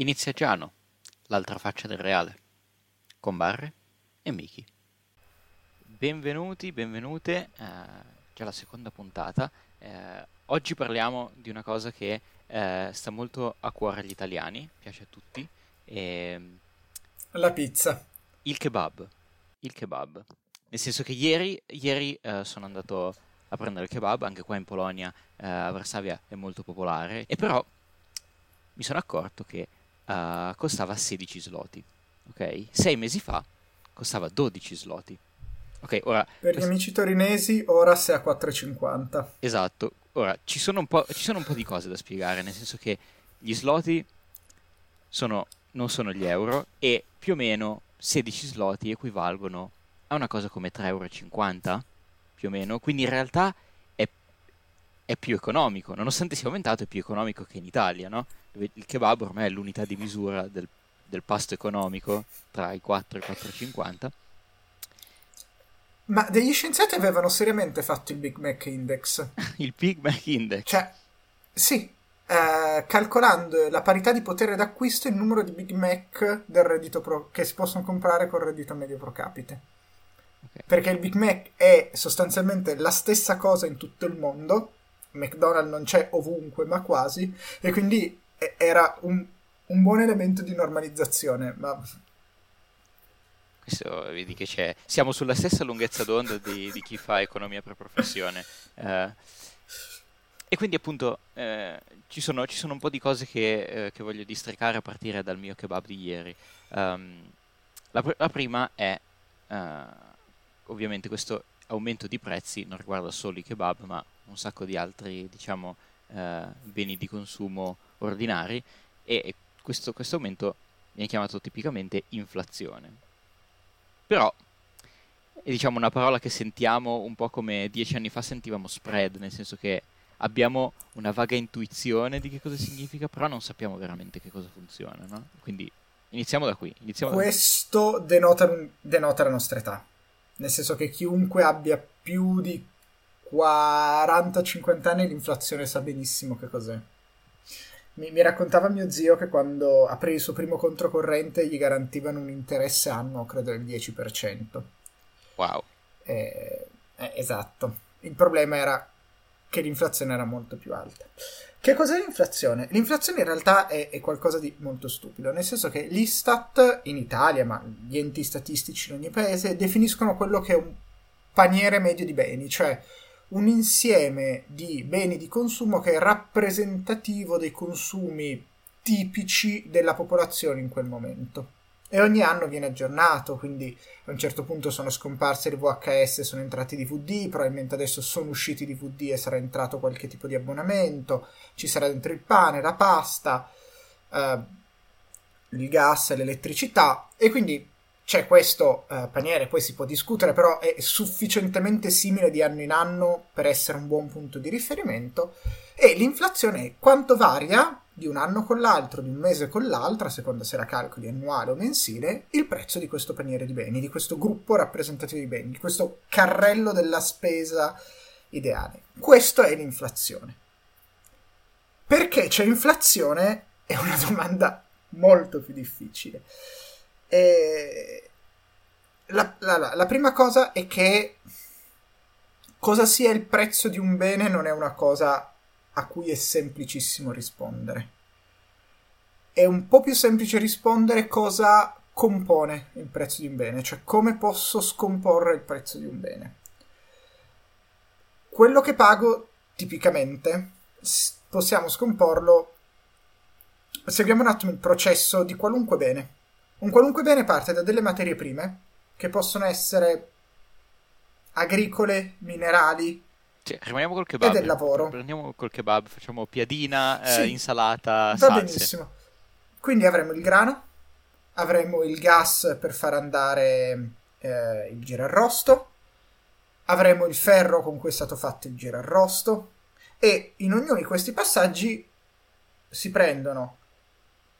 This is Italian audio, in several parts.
Inizia Giano, l'altra faccia del reale, con Barre e Miki. Benvenuti, benvenute, eh, già la seconda puntata. Eh, oggi parliamo di una cosa che eh, sta molto a cuore agli italiani, piace a tutti, e... La pizza. il kebab. Il kebab. Nel senso che ieri, ieri eh, sono andato a prendere il kebab, anche qua in Polonia, eh, a Varsavia è molto popolare, e però mi sono accorto che eh, costava 16 zloty. Ok? Sei mesi fa costava 12 zloty. Ok, ora... Per gli amici torinesi ora sei a 4,50. Esatto. Ora, ci sono, un po', ci sono un po' di cose da spiegare, nel senso che gli sloti sono, non sono gli euro e più o meno 16 sloti equivalgono a una cosa come 3,50 euro, più o meno. Quindi in realtà è, è più economico, nonostante sia aumentato è più economico che in Italia, no? Il kebab ormai è l'unità di misura del, del pasto economico tra i 4 e i 4,50. Ma degli scienziati avevano seriamente fatto il Big Mac Index. Il Big Mac Index. Cioè, sì, eh, calcolando la parità di potere d'acquisto e il numero di Big Mac del reddito pro- che si possono comprare col reddito medio pro capite. Ok. Perché il Big Mac è sostanzialmente la stessa cosa in tutto il mondo. McDonald's non c'è ovunque, ma quasi. E quindi era un, un buon elemento di normalizzazione. Ma Questo vedi che c'è. Siamo sulla stessa lunghezza d'onda di, di chi fa economia per professione. Eh, e quindi appunto eh, ci sono, ci sono un po' di cose che, eh, che voglio districare a partire dal mio kebab di ieri. Ehm, la, pr- la prima è eh, ovviamente questo aumento di prezzi non riguarda solo i kebab, ma un sacco di altri, diciamo, eh, beni di consumo ordinari e, questo, questo aumento viene chiamato tipicamente inflazione. Però è diciamo una parola che sentiamo un po' come dieci anni fa sentivamo spread, nel senso che abbiamo una vaga intuizione di che cosa significa, però non sappiamo veramente che cosa funziona, no? Quindi iniziamo da qui. Iniziamo da... questo denota, denota la nostra età. Nel senso che chiunque abbia più di 40-50 anni l'inflazione sa benissimo che cos'è. Mi, mi raccontava mio zio che quando aprì il suo primo controcorrente gli garantivano un interesse annuo, credo del 10%. Wow. Eh, eh, esatto. Il problema era che l'inflazione era molto più alta. Che cos'è l'inflazione? L'inflazione in realtà è, è qualcosa di molto stupido, nel senso che l'Istat in Italia, ma gli enti statistici in ogni paese, definiscono quello che è un paniere medio di beni, cioè un insieme di beni di consumo che è rappresentativo dei consumi tipici della popolazione in quel momento. E ogni anno viene aggiornato, quindi a un certo punto sono scomparse le VHS, sono entrati DVD, probabilmente adesso sono usciti DVD e sarà entrato qualche tipo di abbonamento, ci sarà dentro il pane, la pasta, eh, il gas, l'elettricità e quindi c'è questo eh, paniere, poi si può discutere, però è sufficientemente simile di anno in anno per essere un buon punto di riferimento e l'inflazione è quanto varia di un anno con l'altro, di un mese con l'altro, a seconda se la calcoli annuale o mensile, il prezzo di questo paniere di beni, di questo gruppo rappresentativo di beni, di questo carrello della spesa ideale. Questo è l'inflazione. Perché c'è inflazione? È una domanda molto più difficile. La, la, la prima cosa è che cosa sia il prezzo di un bene non è una cosa a cui è semplicissimo rispondere. È un po' più semplice rispondere cosa compone il prezzo di un bene, cioè come posso scomporre il prezzo di un bene. Quello che pago tipicamente possiamo scomporlo. Seguiamo un attimo il processo di qualunque bene. Un qualunque bene parte da delle materie prime che possono essere agricole, minerali, Cioè, rimaniamo col kebab. E del lavoro. Prendiamo col kebab, facciamo piadina, eh, Sì, insalata, Va salse. benissimo. Quindi avremo il grano, avremo il gas per far andare eh, il girarrosto, avremo il ferro con cui è stato fatto il girarrosto e in ognuno di questi passaggi si prendono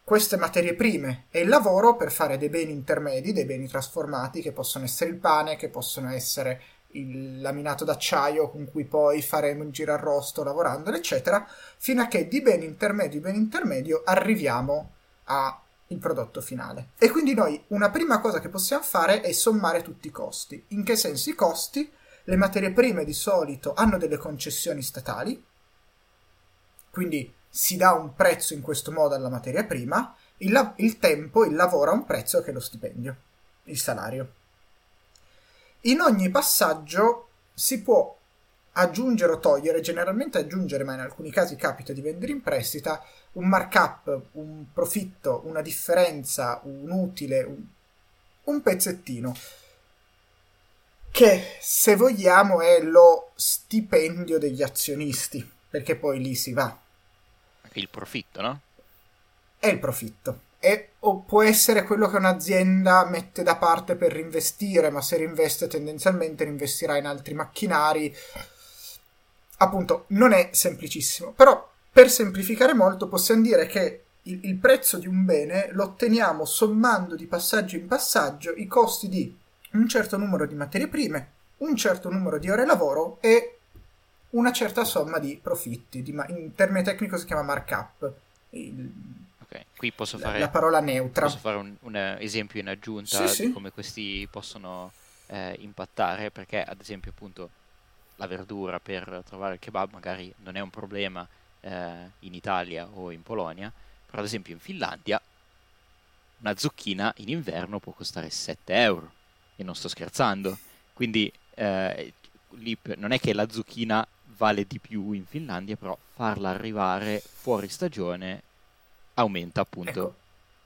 queste materie prime e il lavoro per fare dei beni intermedi, dei beni trasformati che possono essere il pane, che possono essere il laminato d'acciaio con cui poi faremo il girarrosto lavorando, eccetera, fino a che di bene intermedio bene intermedio arriviamo al prodotto finale. E quindi noi una prima cosa che possiamo fare è sommare tutti i costi. In che senso i costi? Le materie prime di solito hanno delle concessioni statali, quindi si dà un prezzo in questo modo alla materia prima, il, la- il tempo, il lavoro ha un prezzo che è lo stipendio, il salario. In ogni passaggio si può aggiungere o togliere, generalmente aggiungere, ma in alcuni casi capita di vendere in prestita, un markup, un profitto, una differenza, un utile, un, un pezzettino che se vogliamo è lo stipendio degli azionisti, perché poi lì si va. Il profitto, no? È il profitto e, o può essere quello che un'azienda mette da parte per reinvestire, ma se reinveste tendenzialmente reinvestirà in altri macchinari. Appunto, non è semplicissimo, però per semplificare molto possiamo dire che il, il prezzo di un bene lo otteniamo sommando di passaggio in passaggio i costi di un certo numero di materie prime, un certo numero di ore lavoro e una certa somma di profitti. Di, in termine tecnico si chiama markup. Il, Ok, qui posso fare, la parola neutra. Posso fare un, un esempio in aggiunta sì, di come questi possono eh, impattare, perché ad esempio appunto la verdura per trovare il kebab magari non è un problema eh, in Italia o in Polonia, però ad esempio in Finlandia una zucchina in inverno può costare 7 euro e non sto scherzando, quindi eh, non è che la zucchina vale di più in Finlandia, però farla arrivare fuori stagione aumenta appunto. Ecco,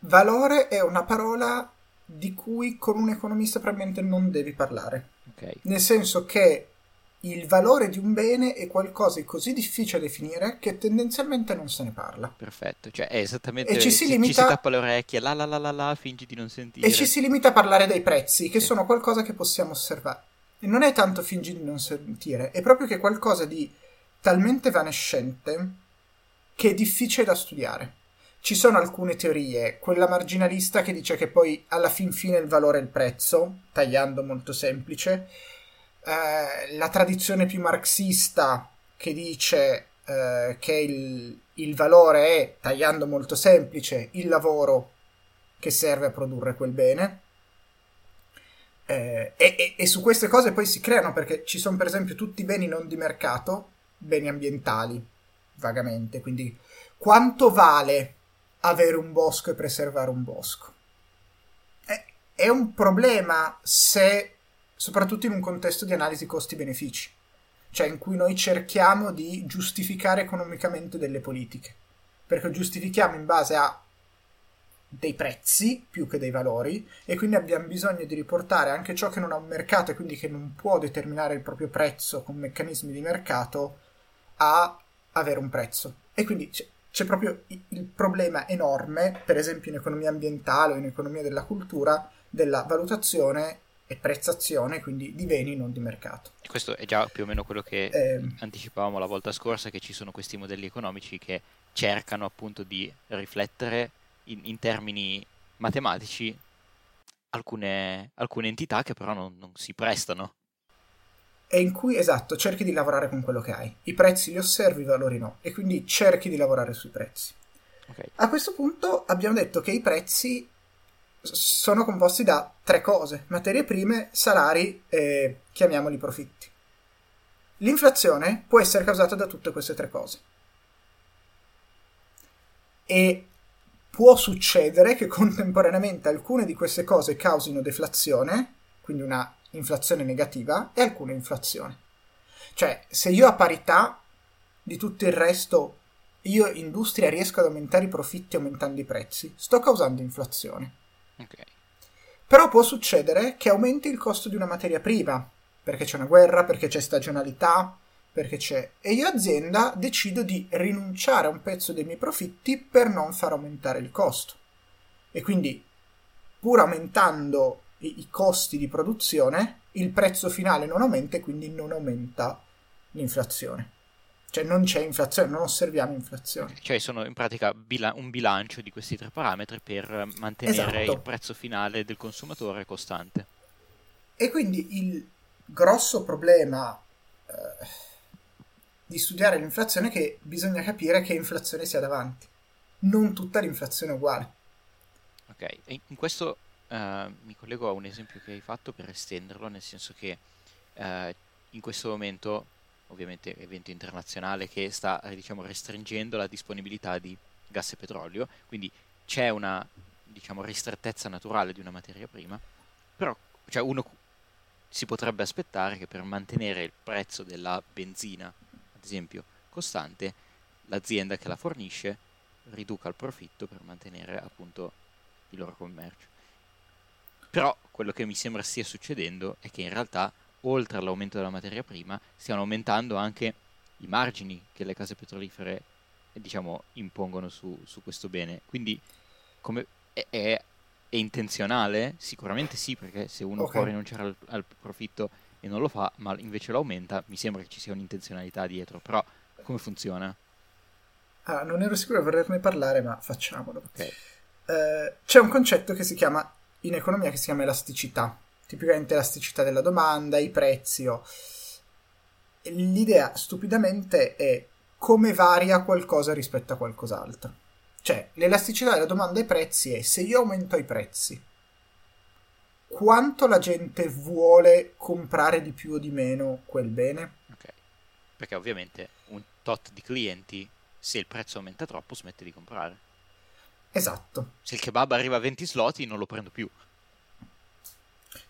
valore è una parola di cui con un economista probabilmente non devi parlare. Okay. Nel senso che il valore di un bene è qualcosa di così difficile da definire che tendenzialmente non se ne parla. Perfetto, cioè è esattamente... E ci si, limita... ci si tappa le orecchie, la la la la la, fingi di non sentire. E ci si limita a parlare dei prezzi, che sì. sono qualcosa che possiamo osservare. E non è tanto fingi di non sentire, è proprio che è qualcosa di talmente evanescente che è difficile da studiare. Ci sono alcune teorie, quella marginalista che dice che poi alla fin fine il valore è il prezzo, tagliando molto semplice, eh, la tradizione più marxista che dice eh, che il, il valore è, tagliando molto semplice, il lavoro che serve a produrre quel bene. Eh, e, e, su queste cose poi si creano perché ci sono per esempio tutti i beni non di mercato, beni ambientali, vagamente, quindi quanto vale avere un bosco e preservare un bosco. È, è un problema se, soprattutto in un contesto di analisi costi-benefici, cioè in cui noi cerchiamo di giustificare economicamente delle politiche, perché giustifichiamo in base a dei prezzi più che dei valori e quindi abbiamo bisogno di riportare anche ciò che non ha un mercato e quindi che non può determinare il proprio prezzo con meccanismi di mercato a avere un prezzo. E quindi cioè, c'è proprio il problema enorme, per esempio in economia ambientale o in economia della cultura, della valutazione e prezzazione, quindi di beni non di mercato. Questo è già più o meno quello che eh, anticipavamo la volta scorsa, che ci sono questi modelli economici che cercano appunto di riflettere in, in termini matematici alcune, alcune, entità che però non, non si prestano e in cui, esatto, cerchi di lavorare con quello che hai. I prezzi li osservi, i valori no, e quindi cerchi di lavorare sui prezzi. Okay. A questo punto abbiamo detto che i prezzi sono composti da tre cose, materie prime, salari e chiamiamoli profitti. L'inflazione può essere causata da tutte queste tre cose. E può succedere che contemporaneamente alcune di queste cose causino deflazione, quindi una inflazione negativa e alcune inflazione. Cioè, se io a parità di tutto il resto, io industria riesco ad aumentare i profitti aumentando i prezzi, sto causando inflazione. Ok. Però può succedere che aumenti il costo di una materia prima, perché c'è una guerra, perché c'è stagionalità, perché c'è... E io azienda decido di rinunciare a un pezzo dei miei profitti per non far aumentare il costo. E quindi, pur aumentando i, i costi di produzione, il prezzo finale non aumenta e quindi non aumenta l'inflazione. Cioè non c'è inflazione, non osserviamo inflazione. Cioè sono in pratica bila- un bilancio di questi tre parametri per mantenere esatto. il prezzo finale del consumatore costante. E quindi il, grosso problema eh, di studiare l'inflazione che bisogna capire che inflazione sia davanti. Non tutta l'inflazione è uguale. Ok, e in questo uh, mi collego a un esempio che hai fatto per estenderlo, nel senso che uh, in questo momento, ovviamente evento internazionale che sta diciamo, restringendo la disponibilità di gas e petrolio, quindi c'è una diciamo, ristrettezza naturale di una materia prima, però cioè uno si potrebbe aspettare che per mantenere il prezzo della benzina, ad esempio, costante, l'azienda che la fornisce riduca il profitto per mantenere appunto il loro commercio. Però quello che mi sembra stia succedendo è che in realtà, oltre all'aumento della materia prima, stiano aumentando anche i margini che le case petrolifere diciamo, impongono su, su questo bene. Quindi come è, è è intenzionale? Sicuramente sì, perché se uno okay. può rinunciare al, al, profitto e non lo fa, ma invece lo aumenta, mi sembra che ci sia un'intenzionalità dietro. Però come funziona? Ah, non ero sicuro di volerne parlare, ma facciamolo. Okay. Eh, c'è un concetto che si chiama in economia che si chiama elasticità. Tipicamente elasticità della domanda, i prezzi. Oh. L'idea stupidamente è come varia qualcosa rispetto a qualcos'altro. Cioè, l'elasticità della domanda ai prezzi è se io aumento i prezzi, quanto la gente vuole comprare di più o di meno quel bene? Ok, perché ovviamente un tot di clienti, se il prezzo aumenta troppo, smette di comprare. Esatto. Se il kebab arriva a 20 slot, non lo prendo più.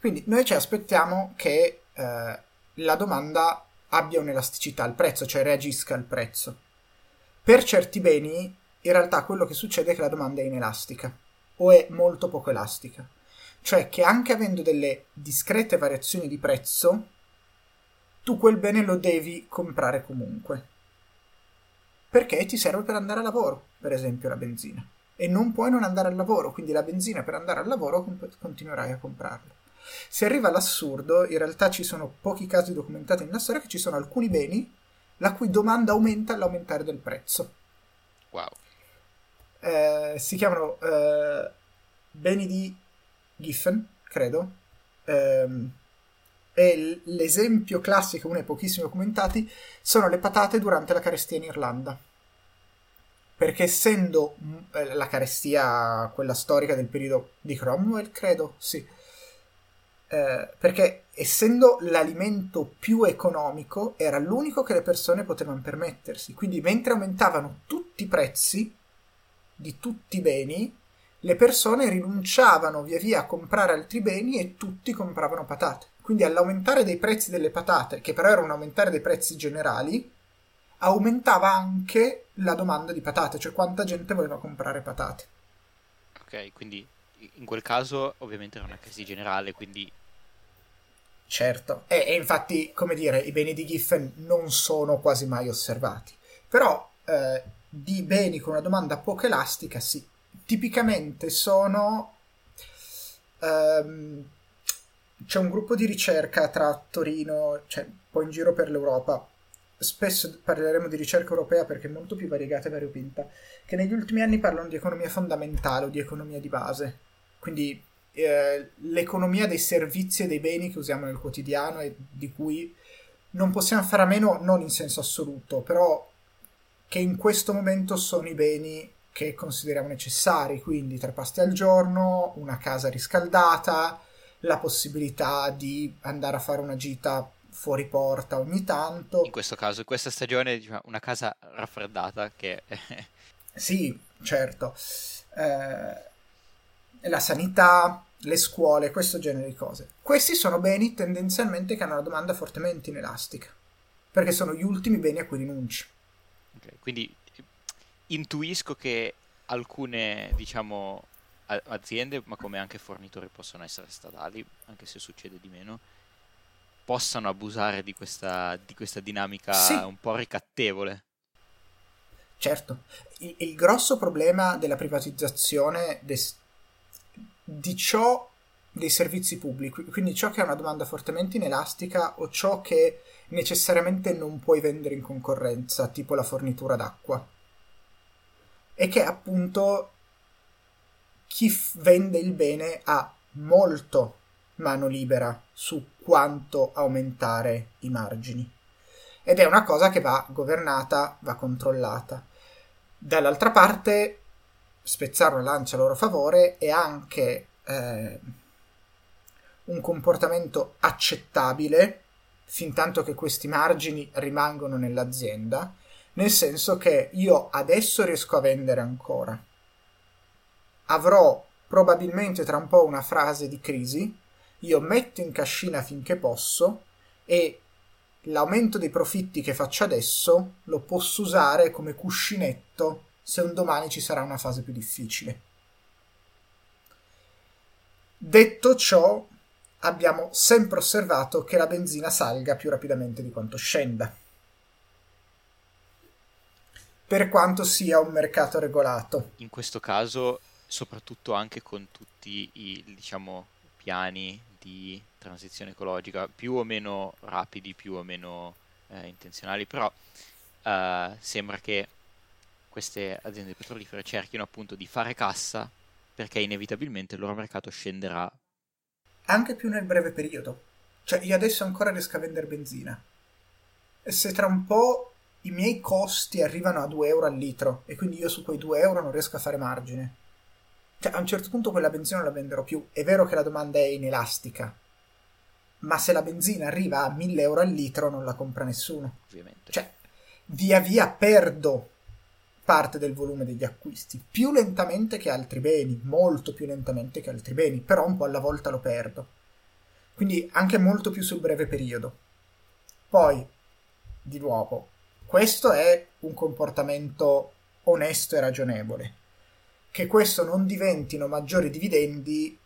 Quindi noi ci aspettiamo che eh, la domanda abbia un'elasticità al prezzo, cioè reagisca al prezzo. Per certi beni in realtà quello che succede è che la domanda è inelastica o è molto poco elastica. Cioè che anche avendo delle discrete variazioni di prezzo, tu quel bene lo devi comprare comunque. Perché ti serve per andare a lavoro, per esempio la benzina. E non puoi non andare al lavoro, quindi la benzina per andare al lavoro continuerai a comprarla. Si arriva all'assurdo, in realtà ci sono pochi casi documentati nella storia che ci sono alcuni beni la cui domanda aumenta all'aumentare del prezzo. Wow eh, si chiamano eh, beni di Giffen, credo. Eh, e l'esempio classico, uno dei pochissimi documentati, sono le patate durante la carestia in Irlanda. Perché essendo mm, eh, la carestia, quella storica del periodo di Cromwell, credo, sì. Eh, perché essendo l'alimento più economico, era l'unico che le persone potevano permettersi. Quindi mentre aumentavano tutti i prezzi, di tutti i beni, le persone rinunciavano via via a comprare altri beni e tutti compravano patate. Quindi all'aumentare dei prezzi delle patate, che però era un aumentare dei prezzi generali, aumentava anche la domanda di patate, cioè quanta gente voleva comprare patate. Ok, quindi in quel caso ovviamente era una crisi generale, quindi... Certo, e, e infatti, come dire, i beni di Giffen non sono quasi mai osservati. Però eh, di beni con una domanda poco elastica, sì. Tipicamente sono... Um, c'è un gruppo di ricerca tra Torino, cioè un po' in giro per l'Europa. Spesso parleremo di ricerca europea perché è molto più variegata e variopinta, che negli ultimi anni parlano di economia fondamentale o di economia di base. Quindi eh, l'economia dei servizi e dei beni che usiamo nel quotidiano e di cui non possiamo fare a meno, non in senso assoluto, però che in questo momento sono i beni che consideriamo necessari, quindi tre pasti al giorno, una casa riscaldata, la possibilità di andare a fare una gita fuori porta ogni tanto. In questo caso, in questa stagione, diciamo, una casa raffreddata che... sì, certo. Eh, la sanità, le scuole, questo genere di cose. Questi sono beni tendenzialmente che hanno una domanda fortemente inelastica, perché sono gli ultimi beni a cui rinunci. Okay, quindi intuisco che alcune, diciamo, aziende, ma come anche fornitori possono essere statali, anche se succede di meno, possano abusare di questa, di questa dinamica sì. un po' ricattevole. Certo, il, il grosso problema della privatizzazione de, di ciò dei servizi pubblici, quindi ciò che ha una domanda fortemente inelastica o ciò che necessariamente non puoi vendere in concorrenza, tipo la fornitura d'acqua. E che appunto chi f- vende il bene ha molto mano libera su quanto aumentare i margini. Ed è una cosa che va governata, va controllata. Dall'altra parte, spezzare una lancia a loro favore è anche eh, un comportamento accettabile fin tanto che questi margini rimangono nell'azienda, nel senso che io adesso riesco a vendere ancora. Avrò probabilmente tra un po' una frase di crisi, io metto in cascina finché posso e l'aumento dei profitti che faccio adesso lo posso usare come cuscinetto se un domani ci sarà una fase più difficile. Detto ciò, abbiamo sempre osservato che la benzina salga più rapidamente di quanto scenda. Per quanto sia un mercato regolato. In questo caso, soprattutto anche con tutti i diciamo, piani di transizione ecologica, più o meno rapidi, più o meno eh, intenzionali, però eh, sembra che queste aziende petrolifere cerchino appunto di fare cassa perché inevitabilmente il loro mercato scenderà anche più nel breve periodo. Cioè, io adesso ancora riesco a vendere benzina. E se tra un po' i miei costi arrivano a 2 euro al litro e quindi io su quei 2 euro non riesco a fare margine. Cioè, a un certo punto quella benzina non la venderò più. È vero che la domanda è inelastica, ma se la benzina arriva a 1000 euro al litro non la compra nessuno. Ovviamente. Cioè, via via perdo parte del volume degli acquisti, più lentamente che altri beni, molto più lentamente che altri beni, però un po' alla volta lo perdo. Quindi anche molto più sul breve periodo. Poi, di nuovo, questo è un comportamento onesto e ragionevole. Che questo non diventino maggiori dividendi,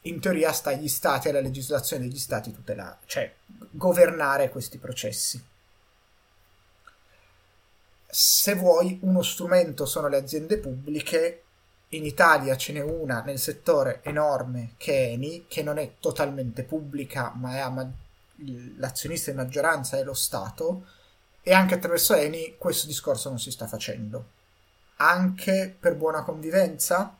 in teoria sta agli stati e alla legislazione degli stati tutelare, cioè governare questi processi. Se vuoi uno strumento sono le aziende pubbliche, in Italia ce n'è una nel settore enorme che è Eni, che non è totalmente pubblica, ma è ma- l'azionista di maggioranza è lo Stato, e anche attraverso Eni questo discorso non si sta facendo. Anche per buona convivenza?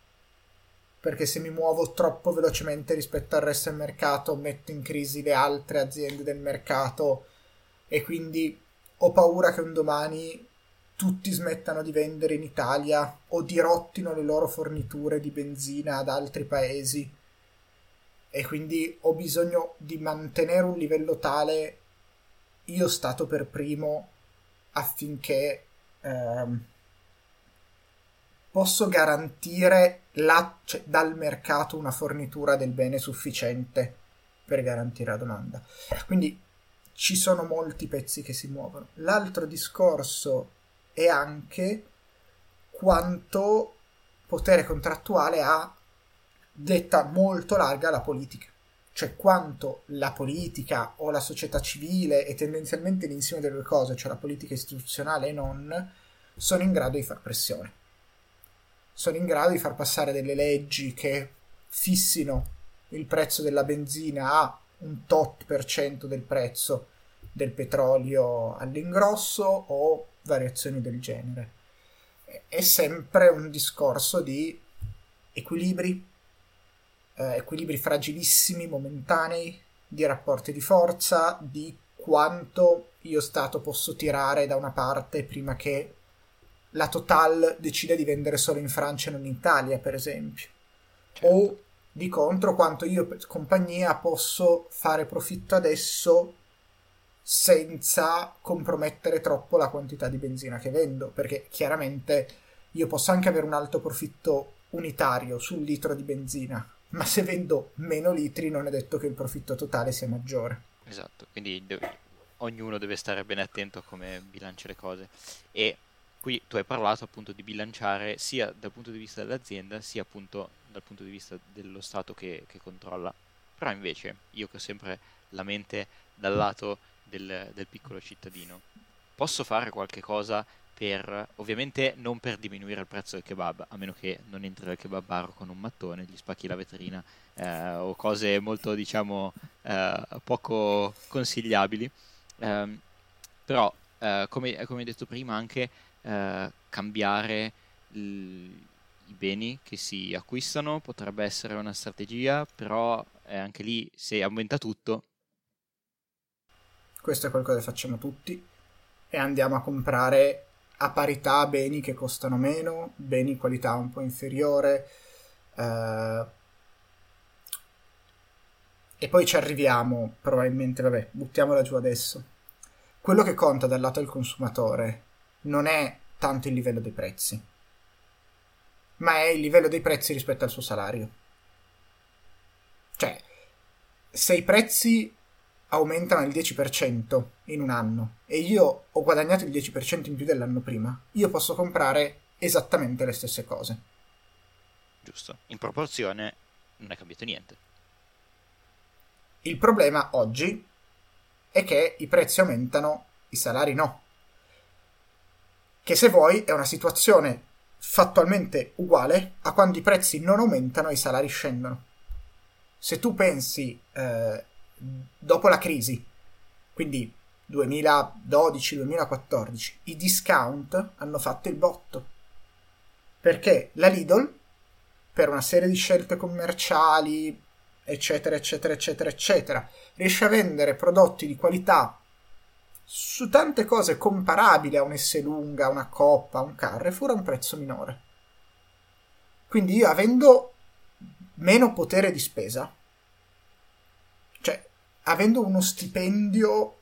Perché se mi muovo troppo velocemente rispetto al resto del mercato metto in crisi le altre aziende del mercato e quindi ho paura che un domani tutti smettano di vendere in Italia o dirottino le loro forniture di benzina ad altri paesi e quindi ho bisogno di mantenere un livello tale io stato per primo affinché ehm, posso garantire la, cioè, dal mercato una fornitura del bene sufficiente per garantire la domanda. Quindi ci sono molti pezzi che si muovono. L'altro discorso e anche quanto potere contrattuale ha detta molto larga la politica. Cioè quanto la politica o la società civile e tendenzialmente l'insieme delle due cose, cioè la politica istituzionale e non, sono in grado di far pressione. Sono in grado di far passare delle leggi che fissino il prezzo della benzina a un tot per cento del prezzo del petrolio all'ingrosso o variazioni del genere. È sempre un discorso di equilibri, eh, equilibri fragilissimi, momentanei, di rapporti di forza, di quanto io Stato posso tirare da una parte prima che la Total decida di vendere solo in Francia e non in Italia, per esempio. Certo. O di contro quanto io compagnia posso fare profitto adesso senza compromettere troppo la quantità di benzina che vendo, perché chiaramente io posso anche avere un alto profitto unitario sul litro di benzina, ma se vendo meno litri non è detto che il profitto totale sia maggiore. Esatto, quindi deve, ognuno deve stare bene attento a come bilancia le cose. E qui tu hai parlato appunto di bilanciare sia dal punto di vista dell'azienda, sia appunto dal punto di vista dello Stato che, che controlla. Però invece io che ho sempre la mente dal lato del, del piccolo cittadino. Posso fare qualche cosa per, ovviamente non per diminuire il prezzo del kebab, a meno che non entri dal kebab con un mattone, gli spacchi la vetrina eh, o cose molto, diciamo, eh, poco consigliabili. Eh, però, come, come, detto prima, anche eh, cambiare l- i beni che si acquistano, potrebbe essere una strategia, però eh, anche lì se aumenta tutto. Questo è qualcosa che facciamo tutti e andiamo a comprare a parità beni che costano meno, beni qualità un po' inferiore. Eh, e poi ci arriviamo, probabilmente, vabbè, buttiamola giù adesso. Quello che conta dal lato del consumatore non è tanto il livello dei prezzi, ma è il livello dei prezzi rispetto al suo salario. Cioè, se i prezzi aumentano il 10% in un anno e io ho guadagnato il 10% in più dell'anno prima, io posso comprare esattamente le stesse cose. Giusto, in proporzione non è cambiato niente. Il problema oggi è che i prezzi aumentano, i salari no. Che se vuoi è una situazione fattualmente uguale a quando i prezzi non aumentano e i salari scendono. Se tu pensi eh, dopo la crisi, quindi 2012-2014, i discount hanno fatto il botto. Perché la Lidl, per una serie di scelte commerciali, eccetera, eccetera, eccetera, eccetera, riesce a vendere prodotti di qualità su tante cose comparabili a un S lunga, una coppa, un Carrefour a un prezzo minore. Quindi io avendo meno potere di spesa, avendo uno stipendio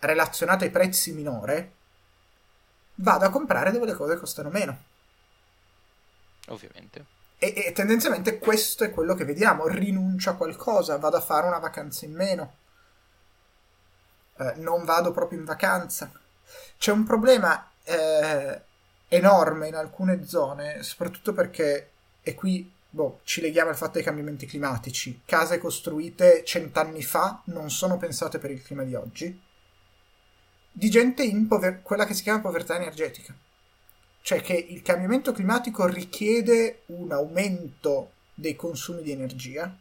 relazionato ai prezzi minore, vado a comprare dove le cose costano meno. Ovviamente. E, e, tendenzialmente questo è quello che vediamo. Rinuncio a qualcosa, vado a fare una vacanza in meno. Eh, non vado proprio in vacanza. C'è un problema eh, enorme in alcune zone, soprattutto perché, e qui boh, ci leghiamo al fatto dei cambiamenti climatici. Case costruite cent'anni fa non sono pensate per il clima di oggi. Di gente in pover- quella che si chiama povertà energetica cioè che il cambiamento climatico richiede un aumento dei consumi di energia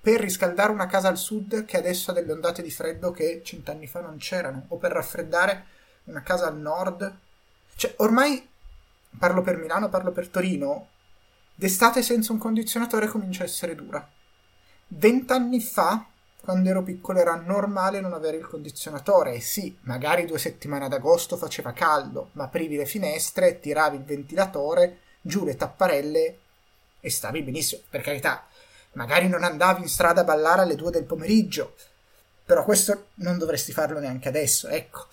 per riscaldare una casa al sud che adesso ha delle ondate di freddo che cent'anni fa non c'erano, o per raffreddare una casa al nord. Cioè, ormai parlo per Milano, parlo per Torino, d'estate senza un condizionatore comincia a essere dura. Vent'anni fa quando ero piccolo era normale non avere il condizionatore e sì, magari due settimane ad agosto faceva caldo, ma aprivi le finestre, tiravi il ventilatore, giù le tapparelle e stavi benissimo. Per carità, magari non andavi in strada a ballare alle due del pomeriggio, però questo non dovresti farlo neanche adesso, ecco.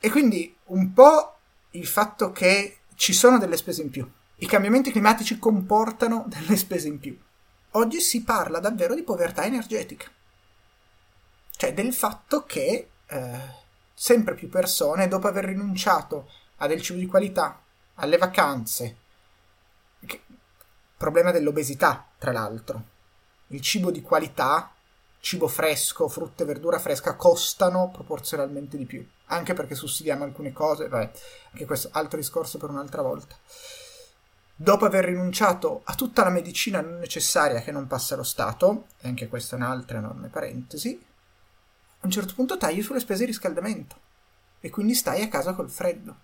E quindi un po' il fatto che ci sono delle spese in più. I cambiamenti climatici comportano delle spese in più oggi si parla davvero di povertà energetica. Cioè del fatto che eh, sempre più persone, dopo aver rinunciato a del cibo di qualità, alle vacanze, che, problema dell'obesità, tra l'altro, il cibo di qualità, cibo fresco, frutta e verdura fresca, costano proporzionalmente di più. Anche perché sussidiamo alcune cose, vabbè, anche questo altro discorso per un'altra volta dopo aver rinunciato a tutta la medicina non necessaria che non passa lo Stato, e anche questa è un'altra enorme parentesi, a un certo punto tagli sulle spese di riscaldamento e quindi stai a casa col freddo.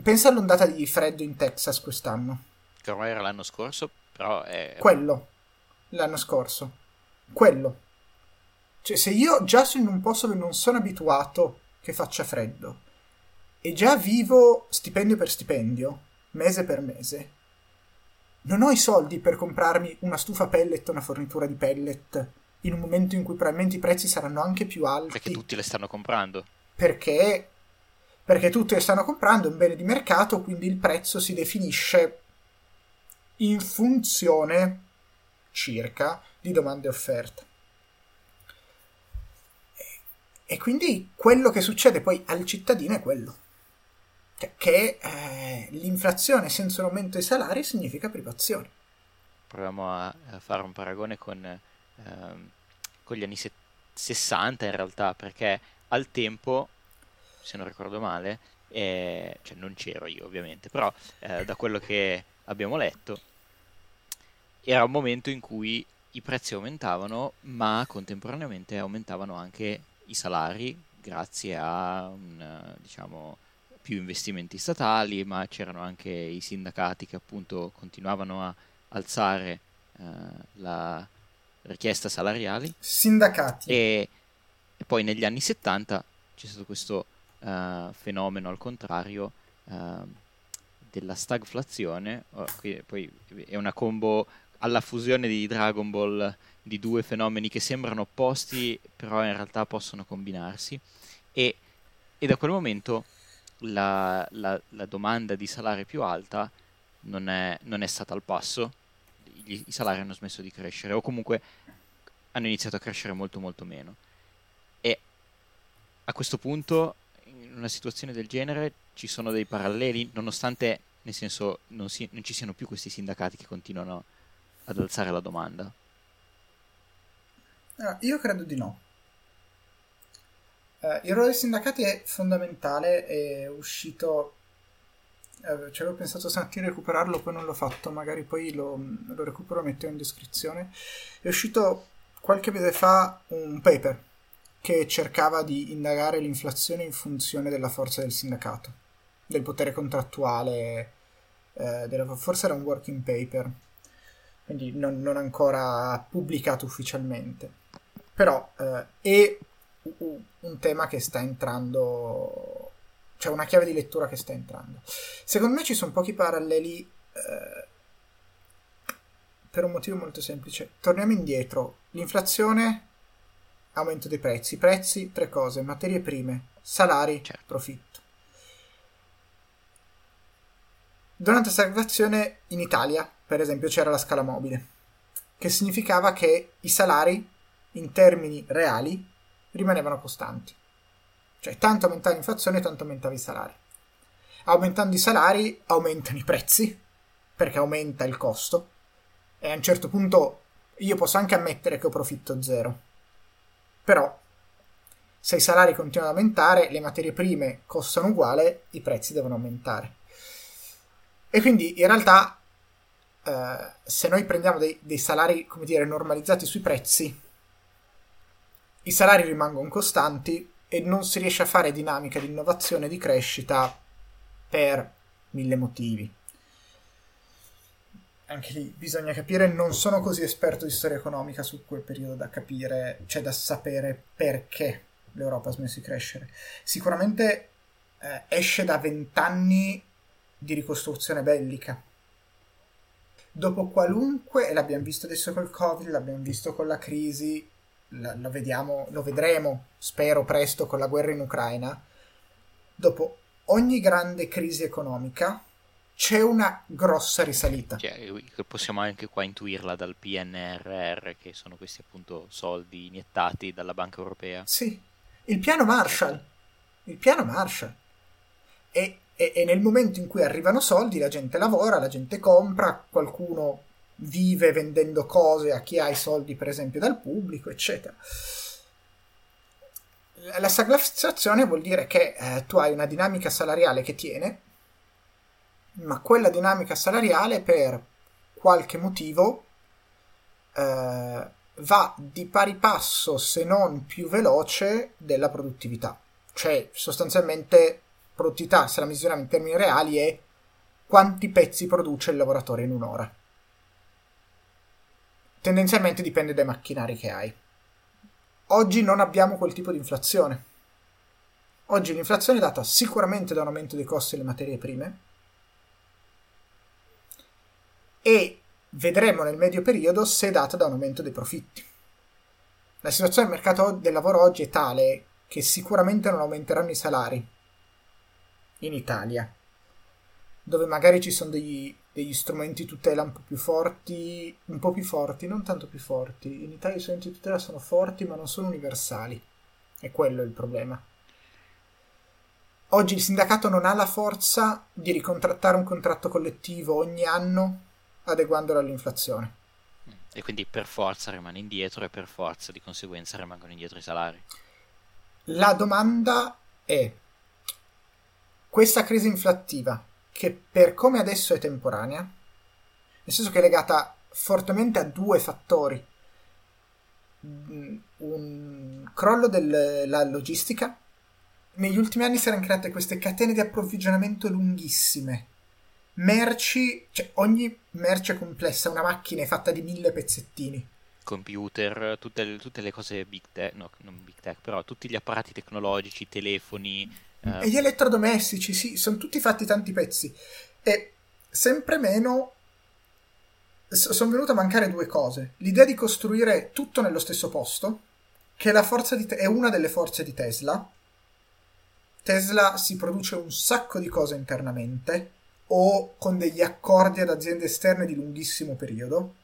Pensa all'ondata di freddo in Texas quest'anno. Che ormai era l'anno scorso, però è... Quello, l'anno scorso. Quello. Cioè, se io già in un posto dove non sono abituato che faccia freddo e già vivo stipendio per stipendio, mese per mese, non ho i soldi per comprarmi una stufa pellet o una fornitura di pellet in un momento in cui probabilmente i prezzi saranno anche più alti. Perché tutti le stanno comprando. Perché, perché tutti le stanno comprando, è un bene di mercato, quindi il prezzo si definisce in funzione circa di domande e offerte. E quindi quello che succede poi al cittadino è quello cioè, che eh, l'inflazione senza un aumento dei salari significa privazione. Proviamo a, fare un paragone con, ehm, con gli anni se- 60 in realtà, perché al tempo, se non ricordo male, eh, cioè non c'ero io ovviamente, però eh, da quello che abbiamo letto, era un momento in cui i prezzi aumentavano, ma contemporaneamente aumentavano anche i salari grazie a un, diciamo, più investimenti statali, ma c'erano anche i sindacati che appunto continuavano a alzare uh, la richiesta salariali. Sindacati. E, e, poi negli anni 70 c'è stato questo uh, fenomeno al contrario uh, della stagflazione, oh, poi è una combo alla fusione di Dragon Ball di due fenomeni che sembrano opposti, però in realtà possono combinarsi. E, e da quel momento la, la, la, domanda di salario più alta non è, non è stata al passo, I, i salari hanno smesso di crescere, o comunque hanno iniziato a crescere molto molto meno. E a questo punto, in una situazione del genere, ci sono dei paralleli, nonostante, nel senso, non, si, non ci siano più questi sindacati che continuano ad alzare la domanda. Ah, io credo di no. Uh, il ruolo dei sindacati è fondamentale, è uscito... Uh, ci avevo pensato stamattina di recuperarlo, poi non l'ho fatto, magari poi lo, lo recupero e metto in descrizione. È uscito qualche mese fa un paper che cercava di indagare l'inflazione in funzione della forza del sindacato, del potere contrattuale, eh, della, forse era un working paper, quindi non, non ancora pubblicato ufficialmente però eh, è un tema che sta entrando, cioè una chiave di lettura che sta entrando. Secondo me ci sono pochi paralleli eh, per un motivo molto semplice. Torniamo indietro, l'inflazione, aumento dei prezzi, prezzi, tre cose, materie prime, salari, certo. profitto. Durante questa stagflazione in Italia, per esempio, c'era la scala mobile, che significava che i salari in termini reali rimanevano costanti. Cioè, tanto aumentava l'inflazione, tanto aumentava i salari. Aumentando i salari, aumentano i prezzi, perché aumenta il costo. E a un certo punto io posso anche ammettere che ho profitto zero. Però, se i salari continuano ad aumentare, le materie prime costano uguale, i prezzi devono aumentare. E quindi, in realtà, eh, se noi prendiamo dei, dei salari, come dire, normalizzati sui prezzi, i salari rimangono costanti e non si riesce a fare dinamica di innovazione e di crescita per mille motivi. Anche lì bisogna capire, non sono così esperto di storia economica su quel periodo da capire, cioè da sapere perché l'Europa ha smesso di crescere. Sicuramente eh, esce da vent'anni di ricostruzione bellica. Dopo qualunque, e l'abbiamo visto adesso col Covid, l'abbiamo visto con la crisi, lo, vediamo, lo vedremo, spero presto, con la guerra in Ucraina, dopo ogni grande crisi economica c'è una grossa risalita. Cioè, possiamo anche qua intuirla dal PNRR, che sono questi appunto soldi iniettati dalla Banca Europea. Sì, il piano Marshall. Il piano Marshall. E, e, e nel momento in cui arrivano soldi la gente lavora, la gente compra, qualcuno vive vendendo cose a chi ha i soldi, per esempio, dal pubblico, eccetera. La stagflazione vuol dire che eh, tu hai una dinamica salariale che tiene, ma quella dinamica salariale per qualche motivo eh, va di pari passo, se non più veloce, della produttività. Cioè, sostanzialmente, produttività, se la misuriamo in termini reali, è quanti pezzi produce il lavoratore in un'ora tendenzialmente dipende dai macchinari che hai. Oggi non abbiamo quel tipo di inflazione. Oggi l'inflazione è data sicuramente da un aumento dei costi delle materie prime e vedremo nel medio periodo se è data da un aumento dei profitti. La situazione del mercato del lavoro oggi è tale che sicuramente non aumenteranno i salari in Italia, dove magari ci sono degli degli strumenti tutela un po' più forti, un po' più forti, non tanto più forti. In Italia gli strumenti di tutela sono forti ma non sono universali. E quello è il problema. Oggi il sindacato non ha la forza di ricontrattare un contratto collettivo ogni anno adeguandolo all'inflazione. E quindi per forza rimane indietro e per forza di conseguenza rimangono indietro i salari. La domanda è questa crisi inflattiva che per come adesso è temporanea, nel senso che è legata fortemente a due fattori. Un crollo della logistica, negli ultimi anni si erano create queste catene di approvvigionamento lunghissime. Merci, cioè ogni merce complessa, una macchina è fatta di mille pezzettini. Computer, tutte tutte le cose big tech, no, non big tech, però tutti gli apparati tecnologici, telefoni. Eh... E gli elettrodomestici, sì, sono tutti fatti tanti pezzi. E sempre meno sono venute a mancare due cose. L'idea di costruire tutto nello stesso posto, che è, te- è una delle forze di Tesla, Tesla si produce un sacco di cose internamente o con degli accordi ad aziende esterne di lunghissimo periodo.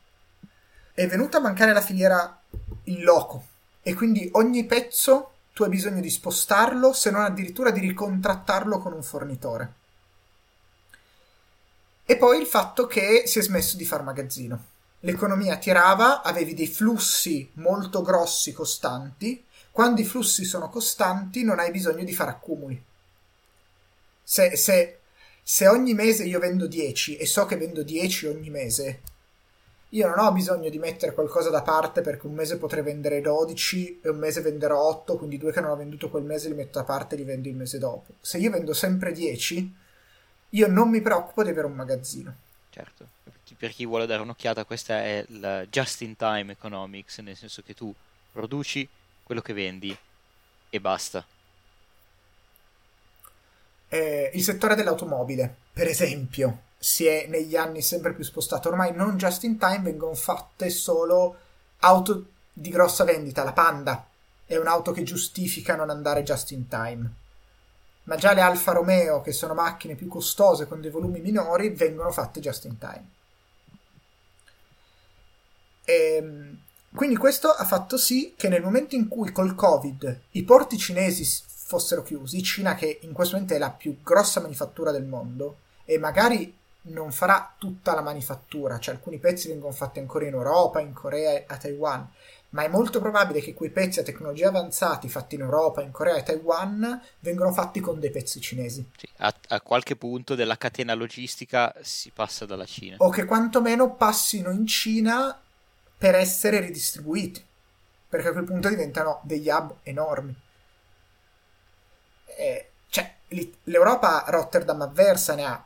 È venuta a mancare la filiera in loco e quindi ogni pezzo tu hai bisogno di spostarlo, se non addirittura di ricontrattarlo con un fornitore. E poi il fatto che si è smesso di far magazzino. L'economia tirava, avevi dei flussi molto grossi, costanti, quando i flussi sono costanti non hai bisogno di fare accumuli. Se, se, se ogni mese io vendo 10 e so che vendo 10 ogni mese, io non ho bisogno di mettere qualcosa da parte perché un mese potrei vendere 12 e un mese venderò 8, quindi due che non ho venduto quel mese li metto da parte e li vendo il mese dopo. Se io vendo sempre 10, io non mi preoccupo di avere un magazzino. Certo, per chi vuole dare un'occhiata, questa è la just in time economics, nel senso che tu produci, quello che vendi e basta. Eh, il settore dell'automobile, per esempio, si è negli anni sempre più spostato. Ormai non just in time vengono fatte solo auto di grossa vendita. La Panda è un'auto che giustifica non andare just in time. Ma già le Alfa Romeo, che sono macchine più costose con dei volumi minori, vengono fatte just in time. E, ehm, quindi questo ha fatto sì che nel momento in cui col Covid i porti cinesi fossero chiusi, Cina che in questo momento è la più grossa manifattura del mondo e magari non farà tutta la manifattura, cioè alcuni pezzi vengono fatti ancora in Europa, in Corea e a Taiwan, ma è molto probabile che quei pezzi a tecnologia avanzati fatti in Europa, in Corea e Taiwan vengano fatti con dei pezzi cinesi. Sì, a, a, qualche punto della catena logistica si passa dalla Cina. O che quantomeno passino in Cina per essere ridistribuiti, perché a quel punto diventano degli hub enormi. E, cioè, l'Europa Rotterdam avversa ne ha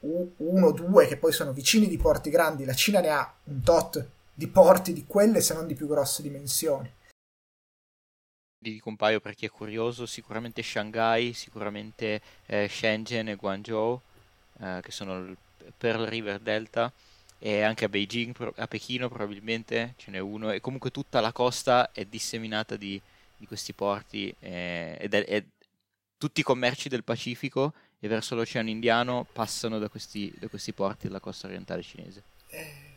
uno o due che poi sono vicini di porti grandi, la Cina ne ha un tot di porti di quelle se non di più grosse dimensioni. Di dico un paio per chi è curioso, sicuramente Shanghai, sicuramente eh, Shenzhen e Guangzhou, eh, che sono il Pearl River Delta, e anche a Beijing, a Pechino probabilmente ce n'è uno e comunque tutta la costa è disseminata di, di questi porti eh, ed è, è, tutti i commerci del Pacifico e verso l'Oceano Indiano passano da questi, da questi porti della costa orientale cinese. Eh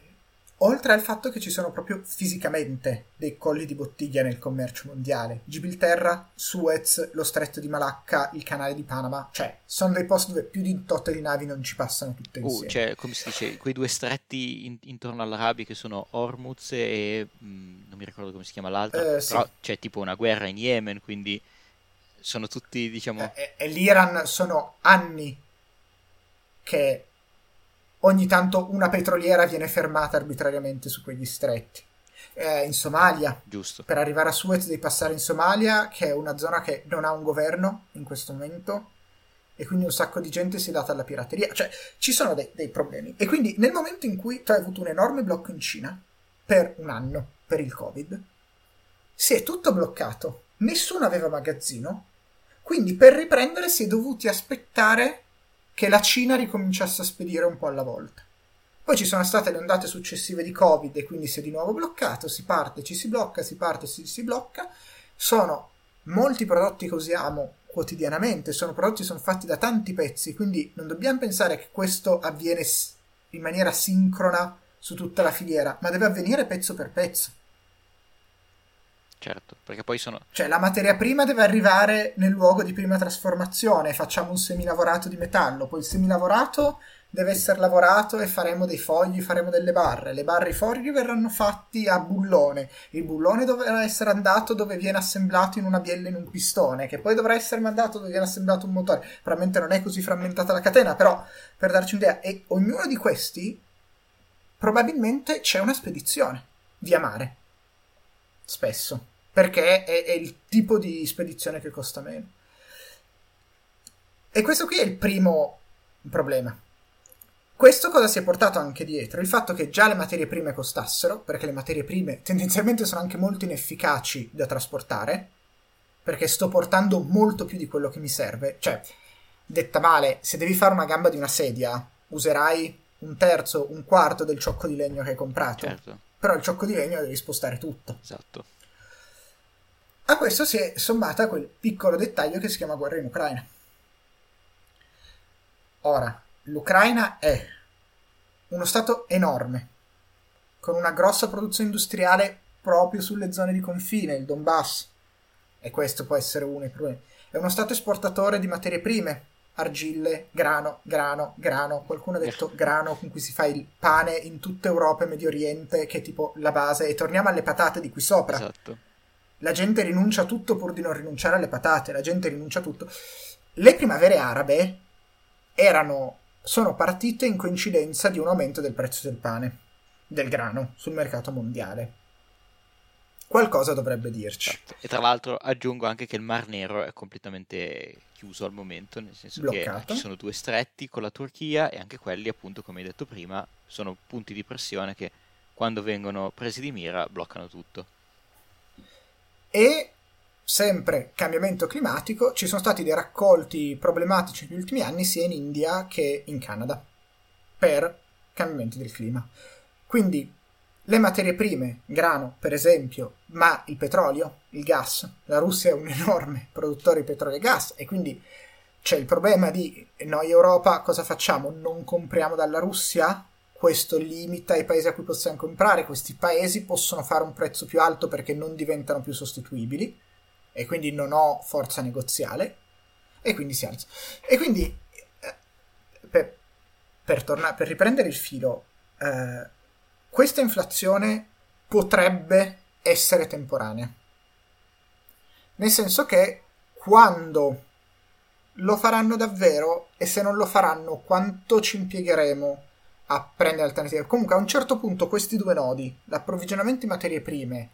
oltre al fatto che ci sono proprio fisicamente dei colli di bottiglia nel commercio mondiale. Gibilterra, Suez, lo stretto di Malacca, il canale di Panama, cioè sono dei posti dove più di un tot di navi non ci passano tutte uh, insieme. Uh, cioè, come si dice, quei due stretti in, intorno all'Arabia che sono Hormuz e mh, mm, non mi ricordo come si chiama l'altro, sì. però c'è tipo una guerra in Yemen, quindi sono tutti, diciamo... Eh, e l'Iran sono anni che ogni tanto una petroliera viene fermata arbitrariamente su quegli stretti. Eh, in Somalia, Giusto. per arrivare a Suez devi passare in Somalia, che è una zona che non ha un governo in questo momento, e quindi un sacco di gente si è data alla pirateria. Cioè, ci sono dei, dei problemi. E quindi nel momento in cui tu hai avuto un enorme blocco in Cina, per un anno, per il Covid, si è tutto bloccato. Nessuno aveva magazzino. Quindi per riprendere si è dovuti aspettare che la Cina ricominciasse a spedire un po' alla volta. Poi ci sono state le ondate successive di Covid e quindi si è di nuovo bloccato, si parte, ci si blocca, si parte, ci si blocca. Sono molti prodotti che usiamo quotidianamente, sono prodotti sono fatti da tanti pezzi, quindi non dobbiamo pensare che questo avviene in maniera sincrona su tutta la filiera, ma deve avvenire pezzo per pezzo. Certo, perché poi sono... Cioè la materia prima deve arrivare nel luogo di prima trasformazione, facciamo un seminavorato di metallo, poi il seminavorato deve essere lavorato e faremo dei fogli, faremo delle barre. Le barre e i fogli verranno fatti a bullone. Il bullone dovrà essere andato dove viene assemblato in una biella in un pistone, che poi dovrà essere mandato dove viene assemblato un motore. Probabilmente non è così frammentata la catena, però per darci un'idea, e ognuno di questi probabilmente c'è una spedizione via mare. Spesso perché è, è il tipo di spedizione che costa meno. E questo qui è il primo problema. Questo cosa si è portato anche dietro? Il fatto che già le materie prime costassero, perché le materie prime tendenzialmente sono anche molto inefficaci da trasportare, perché sto portando molto più di quello che mi serve. Cioè, detta male, se devi fare una gamba di una sedia, userai un terzo, un quarto del ciocco di legno che hai comprato. Certo. Però il ciocco di legno devi spostare tutto. Esatto. A questo si è sommata quel piccolo dettaglio che si chiama guerra in Ucraina. Ora, l'Ucraina è uno stato enorme, con una grossa produzione industriale proprio sulle zone di confine, il Donbass, e questo può essere uno dei problemi. È uno stato esportatore di materie prime, argille, grano, grano, grano. Qualcuno ha detto grano con cui si fa il pane in tutta Europa e Medio Oriente, che è tipo la base. E torniamo alle patate di qui sopra. Esatto. La gente rinuncia a tutto pur di non rinunciare alle patate, la gente rinuncia a tutto. Le primavere arabe erano, sono partite in coincidenza di un aumento del prezzo del pane, del grano, sul mercato mondiale. Qualcosa dovrebbe dirci. Esatto. E tra l'altro aggiungo anche che il Mar Nero è completamente chiuso al momento, nel senso Bloccato. che ci sono due stretti con la Turchia e anche quelli, appunto, come hai detto prima, sono punti di pressione che quando vengono presi di mira bloccano tutto. E sempre cambiamento climatico, ci sono stati dei raccolti problematici negli ultimi anni sia in India che in Canada per cambiamenti del clima. Quindi le materie prime, grano per esempio, ma il petrolio, il gas, la Russia è un enorme produttore di petrolio e gas e quindi c'è il problema di noi Europa cosa facciamo? Non compriamo dalla Russia? Questo limita i paesi a cui possiamo comprare, questi paesi possono fare un prezzo più alto perché non diventano più sostituibili e quindi non ho forza negoziale e quindi si alza. E quindi eh, per, per, torna- per riprendere il filo, eh, questa inflazione potrebbe essere temporanea. Nel senso che quando lo faranno davvero e se non lo faranno quanto ci impiegheremo a prendere alternative. Comunque a un certo punto questi due nodi, l'approvvigionamento di materie prime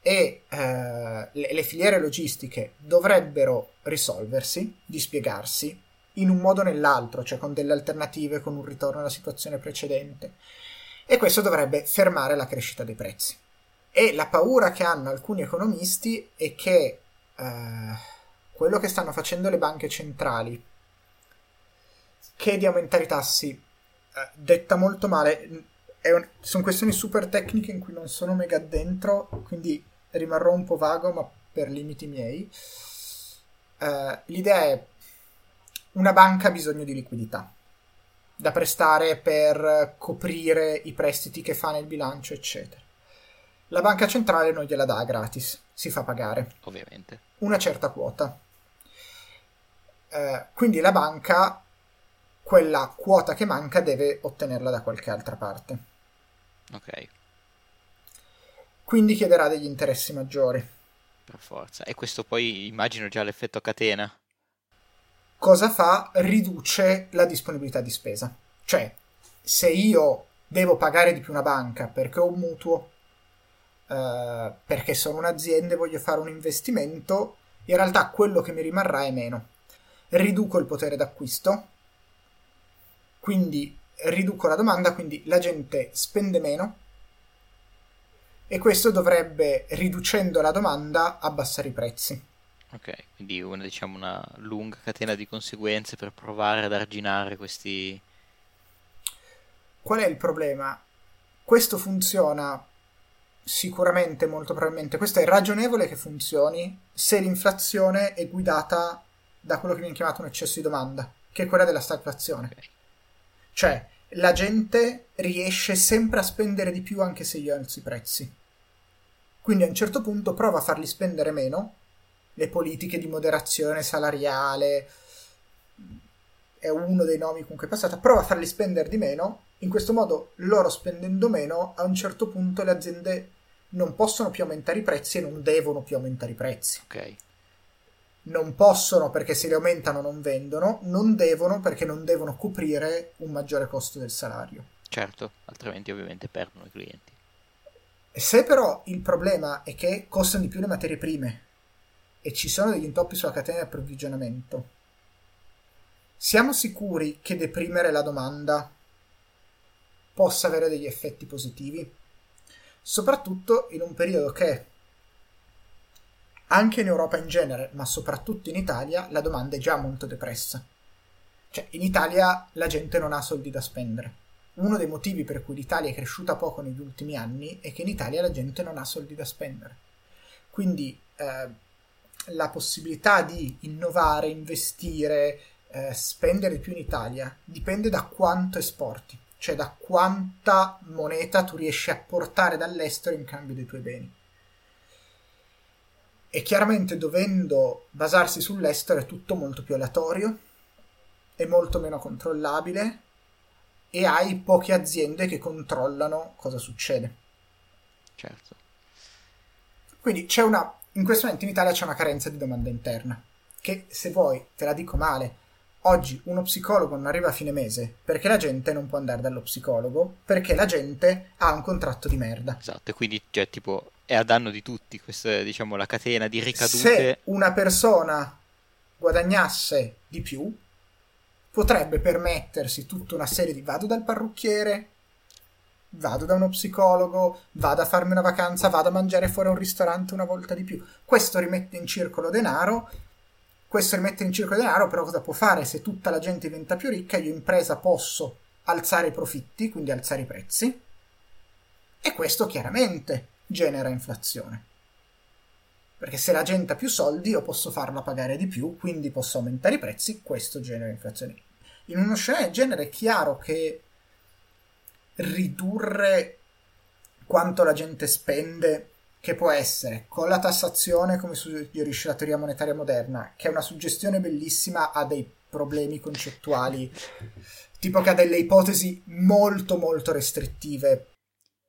e eh, le, le filiere logistiche, dovrebbero risolversi, dispiegarsi in un modo o nell'altro, cioè con delle alternative, con un ritorno alla situazione precedente. E questo dovrebbe fermare la crescita dei prezzi. E la paura che hanno alcuni economisti è che eh, quello che stanno facendo le banche centrali, che è di aumentare i tassi, detta molto male, un, sono questioni super tecniche in cui non sono mega dentro, quindi rimarrò un po' vago, ma per limiti miei. Eh, l'idea è una banca ha bisogno di liquidità da prestare per coprire i prestiti che fa nel bilancio, eccetera. La banca centrale non gliela dà gratis, si fa pagare. Ovviamente. Una certa quota. Eh, quindi la banca, quella quota che manca, deve ottenerla da qualche altra parte. Ok. Quindi chiederà degli interessi maggiori. Per forza. E questo poi immagino già l'effetto a catena cosa fa? Riduce la disponibilità di spesa. Cioè, se io devo pagare di più una banca perché ho un mutuo, eh, perché sono un'azienda e voglio fare un investimento, in realtà quello che mi rimarrà è meno. Riduco il potere d'acquisto, quindi riduco la domanda, quindi la gente spende meno e questo dovrebbe, riducendo la domanda, abbassare i prezzi. Ok, quindi una, diciamo, una lunga catena di conseguenze per provare ad arginare questi... Qual è il problema? Questo funziona sicuramente, molto probabilmente, questo è ragionevole che funzioni se l'inflazione è guidata da quello che viene chiamato un eccesso di domanda, che è quella della stagflazione. Okay. Cioè, la gente riesce sempre a spendere di più anche se io alzo i prezzi. Quindi a un certo punto prova a farli spendere meno le politiche di moderazione salariale è uno dei nomi comunque passata, prova a farli spendere di meno, in questo modo loro spendendo meno a un certo punto le aziende non possono più aumentare i prezzi e non devono più aumentare i prezzi. Ok. Non possono perché se li aumentano non vendono, non devono perché non devono coprire un maggiore costo del salario. Certo, altrimenti ovviamente perdono i clienti. Se però il problema è che costano di più le materie prime e ci sono degli intoppi sulla catena di approvvigionamento, siamo sicuri che deprimere la domanda possa avere degli effetti positivi? Soprattutto in un periodo che anche in Europa in genere, ma soprattutto in Italia, la domanda è già molto depressa. Cioè, in Italia la gente non ha soldi da spendere. Uno dei motivi per cui l'Italia è cresciuta poco negli ultimi anni è che in Italia la gente non ha soldi da spendere. Quindi eh, la possibilità di innovare, investire, eh, spendere più in Italia dipende da quanto esporti, cioè da quanta moneta tu riesci a portare dall'estero in cambio dei tuoi beni. E chiaramente dovendo basarsi sull'estero è tutto molto più aleatorio, è molto meno controllabile e hai poche aziende che controllano cosa succede. Certo. Quindi c'è una, in questo momento in Italia c'è una carenza di domanda interna, che se vuoi, te la dico male, oggi uno psicologo non arriva a fine mese perché la gente non può andare dallo psicologo, perché la gente ha un contratto di merda. Esatto, e quindi cioè, tipo, è a danno di tutti, questa è diciamo la catena di ricadute. Se una persona guadagnasse di più, potrebbe permettersi tutta una serie di vado dal parrucchiere, vado da uno psicologo, vado a farmi una vacanza, vado a mangiare fuori a un ristorante una volta di più. Questo rimette in circolo denaro. Questo rimette in circolo denaro, però cosa può fare? Se tutta la gente diventa più ricca, io impresa posso alzare i profitti, quindi alzare i prezzi. E questo chiaramente genera inflazione. Perché se la gente ha più soldi, io posso farla pagare di più, quindi posso aumentare i prezzi, questo genera inflazione. In uno scenario del genere è chiaro che ridurre quanto la gente spende, che può essere con la tassazione, come suggerisce la teoria monetaria moderna, che è una suggestione bellissima, ha dei problemi concettuali, tipo che ha delle ipotesi molto molto restrittive.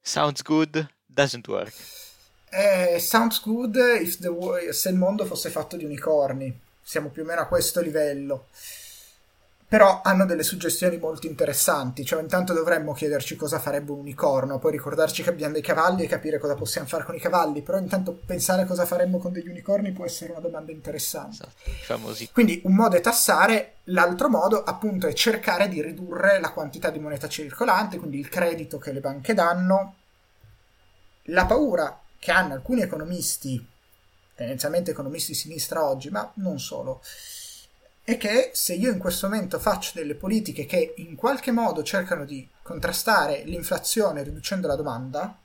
Sounds good, doesn't work. Eh, sounds good the, se il mondo fosse fatto di unicorni. Siamo più o meno a questo livello. Però hanno delle suggestioni molto interessanti. Cioè, intanto dovremmo chiederci cosa farebbe un unicorno, poi ricordarci che abbiamo dei cavalli e capire cosa possiamo fare con i cavalli. Però intanto pensare cosa faremmo con degli unicorni può essere una domanda interessante. Esatto, Quindi un modo è tassare, l'altro modo appunto è cercare di ridurre la quantità di moneta circolante, quindi il credito che le banche danno. La paura che hanno alcuni economisti, tendenzialmente economisti di sinistra oggi, ma non solo, è che se io in questo momento faccio delle politiche che in qualche modo cercano di contrastare l'inflazione riducendo la domanda,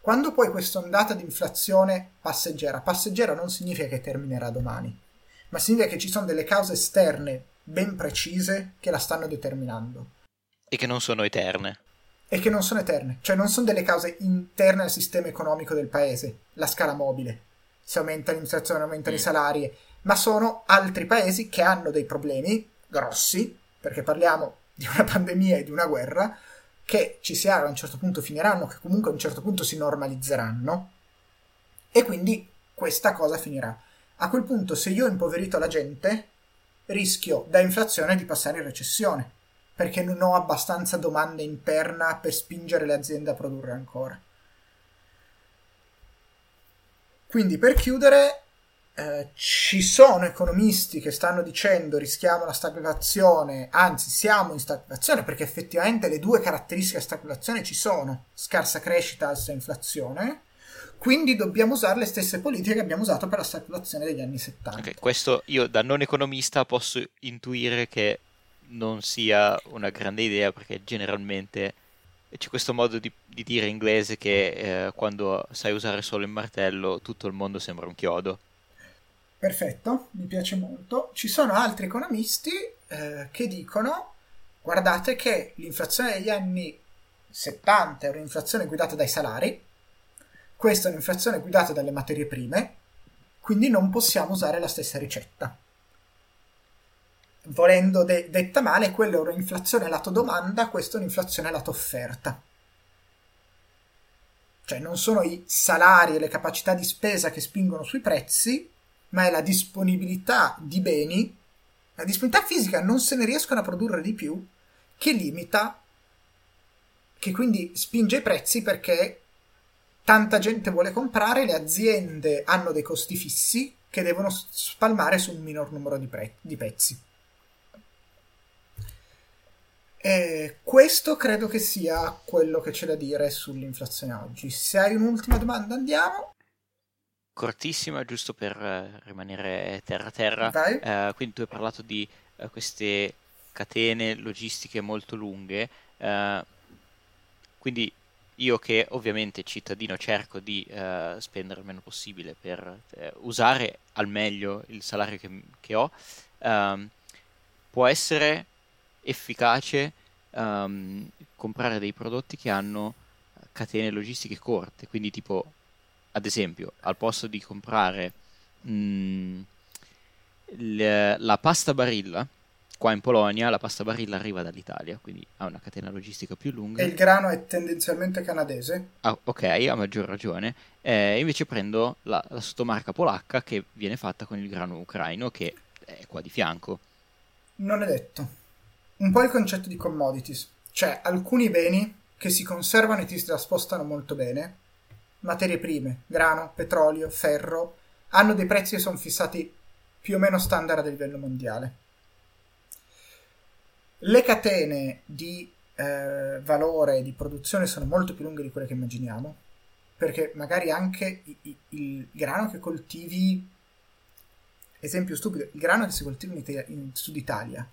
quando poi questa ondata di inflazione passeggera, passeggera non significa che terminerà domani, ma significa che ci sono delle cause esterne ben precise che la stanno determinando. E che non sono eterne e che non sono eterne, cioè non sono delle cause interne al sistema economico del paese, la scala mobile, se aumenta l'inflazione, aumentano mm. i salari, ma sono altri paesi che hanno dei problemi grossi, perché parliamo di una pandemia e di una guerra, che ci si a un certo punto finiranno, che comunque a un certo punto si normalizzeranno, e quindi questa cosa finirà. A quel punto, se io ho impoverito la gente, rischio da inflazione di passare in recessione perché non ho abbastanza domanda interna per spingere le aziende a produrre ancora. Quindi per chiudere, eh, ci sono economisti che stanno dicendo rischiamo la stagnazione, anzi siamo in stagnazione perché effettivamente le due caratteristiche della stagnazione ci sono, scarsa crescita, alta inflazione, quindi dobbiamo usare le stesse politiche che abbiamo usato per la stagnazione degli anni 70. Okay, questo io da non economista posso intuire che non sia una grande idea perché generalmente c'è questo modo di, di dire inglese che eh, quando sai usare solo il martello tutto il mondo sembra un chiodo. Perfetto, mi piace molto. Ci sono altri economisti eh, che dicono guardate che l'inflazione degli anni 70 è un'inflazione guidata dai salari, questa è un'inflazione guidata dalle materie prime, quindi non possiamo usare la stessa ricetta volendo de- detta male, quello è un'inflazione lato domanda, questo è un'inflazione lato offerta. Cioè non sono i salari e le capacità di spesa che spingono sui prezzi, ma è la disponibilità di beni, la disponibilità fisica non se ne riescono a produrre di più, che limita, che quindi spinge i prezzi perché tanta gente vuole comprare, le aziende hanno dei costi fissi che devono spalmare su un minor numero di, pre- di pezzi. E questo credo che sia quello che c'è da dire sull'inflazione oggi. Se hai un'ultima domanda andiamo. Cortissima, giusto per uh, rimanere terra terra. Uh, quindi tu hai parlato di uh, queste catene logistiche molto lunghe. quindi io che ovviamente cittadino cerco di spendere il meno possibile per usare al meglio il salario che, che ho, ehm, può essere efficace um, comprare dei prodotti che hanno catene logistiche corte, quindi tipo ad esempio al posto di comprare mh, mm, le, la pasta barilla qua in Polonia la pasta barilla arriva dall'Italia, quindi ha una catena logistica più lunga. E il grano è tendenzialmente canadese? Ah, ok, ha maggior ragione. Eh, invece prendo la, la, sottomarca polacca che viene fatta con il grano ucraino che è qua di fianco. Non è detto. Un po' il concetto di commodities, cioè alcuni beni che si conservano e ti si traspostano molto bene, materie prime, grano, petrolio, ferro, hanno dei prezzi che sono fissati più o meno standard a livello mondiale. Le catene di eh, valore di produzione sono molto più lunghe di quelle che immaginiamo, perché magari anche il, il grano che coltivi Esempio stupido, il grano che si coltiva in, Italia, in Sud Italia.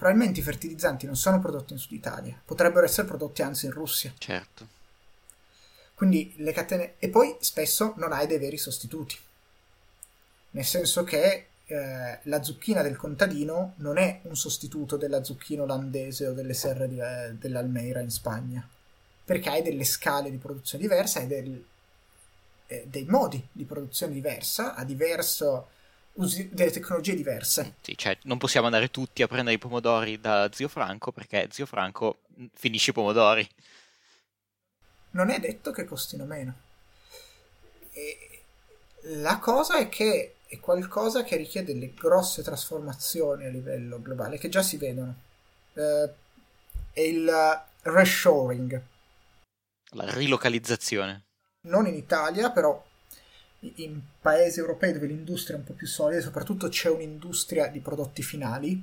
Probabilmente i fertilizzanti non sono prodotti in Sud Italia, potrebbero essere prodotti anzi in Russia. Certo. Quindi le catene... E poi spesso non hai dei veri sostituti. Nel senso che eh, la zucchina del contadino non è un sostituto della zucchina olandese o delle serre di, eh, dell'Almeira in Spagna, perché hai delle scale di produzione diverse, hai del, eh, dei modi di produzione diversa, ha diverso usi delle tecnologie diverse. Sì, cioè non possiamo andare tutti a prendere i pomodori da Zio Franco perché Zio Franco mm, finisce i pomodori. Non è detto che costino meno. E la cosa è che è qualcosa che richiede delle grosse trasformazioni a livello globale che già si vedono. Eh, è il reshoring. La rilocalizzazione. Non in Italia, però in paesi europei dove l'industria è un po' più solida, soprattutto c'è un'industria di prodotti finali.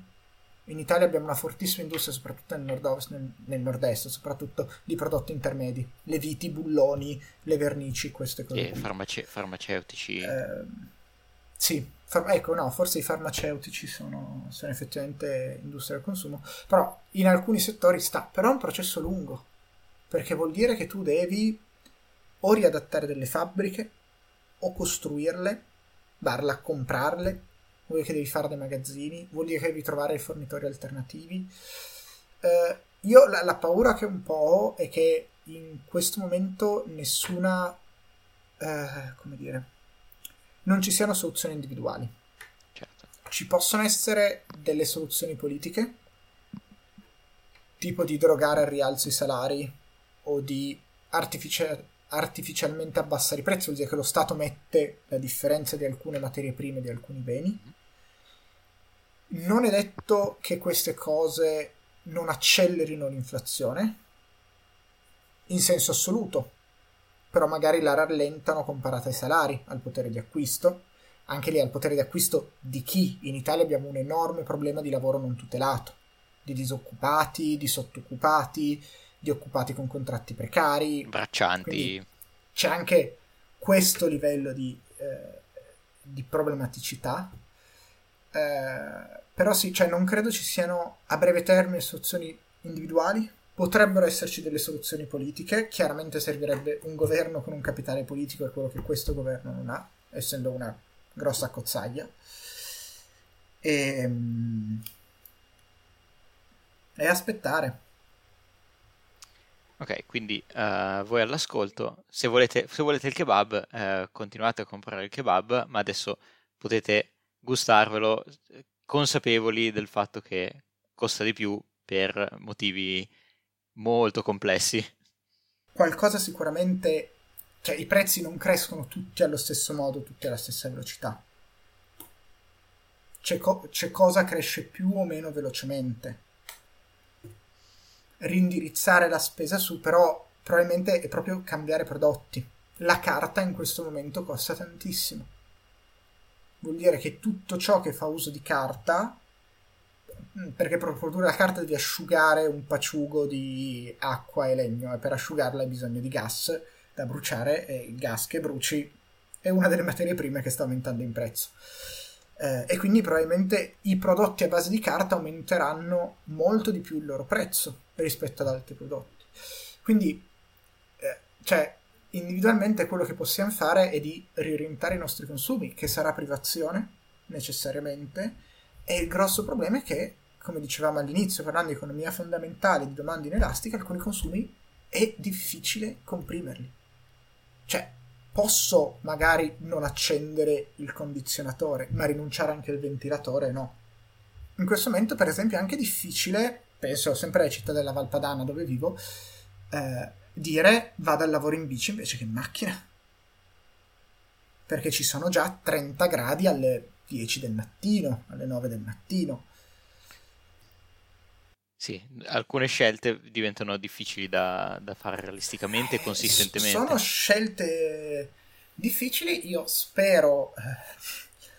In Italia abbiamo una fortissima industria, soprattutto nel nord-ovest, nel, nel nord-est, soprattutto di prodotti intermedi, le viti, i bulloni, le vernici, queste cose. E farmace- farmaceutici. Eh, sì, far- ecco, no, forse i farmaceutici sono, sono effettivamente industria del consumo, però in alcuni settori sta, però è un processo lungo, perché vuol dire che tu devi o riadattare delle fabbriche o costruirle, darle a comprarle, vuol dire che devi fare dei magazzini, vuol dire che devi trovare fornitori alternativi. Eh, io la, la, paura che un po' ho è che in questo momento nessuna, eh, come dire, non ci siano soluzioni individuali. Certo. Ci possono essere delle soluzioni politiche, tipo di drogare al rialzo i salari o di artificial- artificialmente abbassare i prezzi, vuol dire che lo Stato mette la differenza di alcune materie prime di alcuni beni. Non è detto che queste cose non accelerino l'inflazione in senso assoluto, però magari la rallentano comparata ai salari, al potere di acquisto. Anche lì al potere di acquisto di chi? In Italia abbiamo un enorme problema di lavoro non tutelato, di disoccupati, di sottoccupati, di occupati con contratti precari. Braccianti. c'è anche questo livello di, eh, di problematicità. Eh, però sì, cioè non credo ci siano a breve termine soluzioni individuali. Potrebbero esserci delle soluzioni politiche. Chiaramente servirebbe un governo con un capitale politico, è quello che questo governo non ha, essendo una grossa cozzaglia. E, ehm, e aspettare. Ok, quindi uh, voi all'ascolto, se volete, se volete il kebab, uh, continuate a comprare il kebab, ma adesso potete gustarvelo eh, consapevoli del fatto che costa di più per motivi molto complessi. Qualcosa sicuramente, cioè i prezzi non crescono tutti allo stesso modo, tutti alla stessa velocità. C'è, co- c'è cosa cresce più o meno velocemente rindirizzare la spesa su, però probabilmente è proprio cambiare prodotti. La carta in questo momento costa tantissimo. Vuol dire che tutto ciò che fa uso di carta, Mm, perché per produrre la carta devi asciugare un paciugo di acqua e legno e per asciugarla hai bisogno di gas da bruciare e il gas che bruci è una delle materie prime che sta aumentando in prezzo. Eh, e quindi probabilmente i prodotti a base di carta aumenteranno molto di più il loro prezzo rispetto ad altri prodotti. Quindi, eh, cioè, individualmente quello che possiamo fare è di riorientare i nostri consumi, che sarà privazione necessariamente, e il grosso problema è che come dicevamo all'inizio, parlando di economia fondamentale, di domanda inelastica, alcuni consumi è difficile comprimerli. Cioè, posso magari non accendere il condizionatore, ma rinunciare anche al ventilatore no. In questo momento, per esempio, è anche difficile, penso sempre alla città della Valpadana dove vivo, eh, dire vado al lavoro in bici invece che in macchina. Perché ci sono già 30 gradi alle 10 del mattino, alle 9 del mattino. Sì, alcune scelte diventano difficili da, da fare realisticamente e consistentemente. Sono scelte difficili, io spero, eh,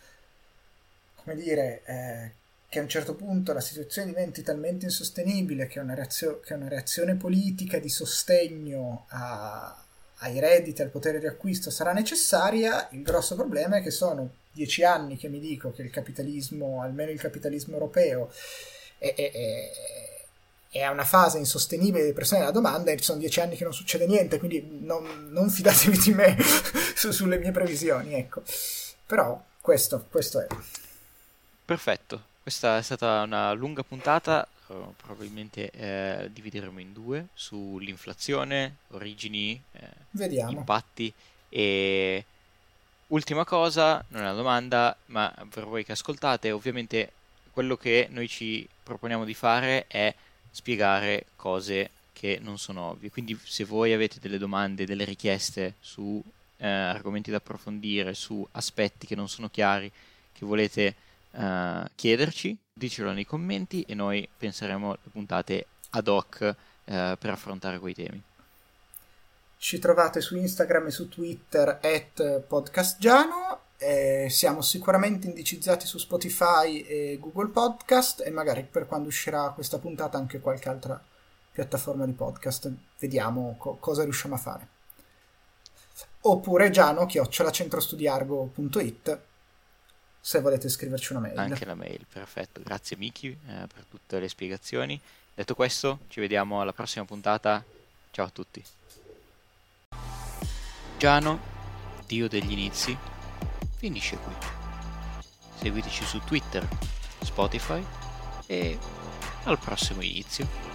come dire, eh, che a un certo punto la situazione diventi talmente insostenibile che una, reazio- che una reazione politica di sostegno a, ai redditi, al potere di acquisto sarà necessaria. Il grosso problema è che sono dieci anni che mi dico che il capitalismo, almeno il capitalismo europeo, è, è, è è una fase insostenibile di pressione della domanda e sono dieci anni che non succede niente, quindi non, non fidatevi di me su, sulle mie previsioni, ecco. Però questo, questo è. Perfetto, questa è stata una lunga puntata, oh, probabilmente eh, divideremo in due sull'inflazione, origini, eh, impatti e ultima cosa, non è una domanda, ma per voi che ascoltate, ovviamente quello che noi ci proponiamo di fare è spiegare cose che non sono ovvie. Quindi se voi avete delle domande, delle richieste su eh, argomenti da approfondire, su aspetti che non sono chiari, che volete eh, chiederci, dicelo nei commenti e noi penseremo alle puntate ad hoc eh, per affrontare quei temi. Ci trovate su Instagram e su Twitter at podcastgiano eh, siamo sicuramente indicizzati su Spotify e Google Podcast e magari per quando uscirà questa puntata anche qualche altra piattaforma di podcast. Vediamo co- cosa riusciamo a fare. Oppure giano chiocciolacentrostudiargo.it se volete scriverci una mail. Anche la mail, perfetto. Grazie Miki eh, per tutte le spiegazioni. Detto questo, ci vediamo alla prossima puntata. Ciao a tutti. Giano, Dio degli inizi finisce qui. Seguiteci su Twitter, Spotify e al prossimo inizio.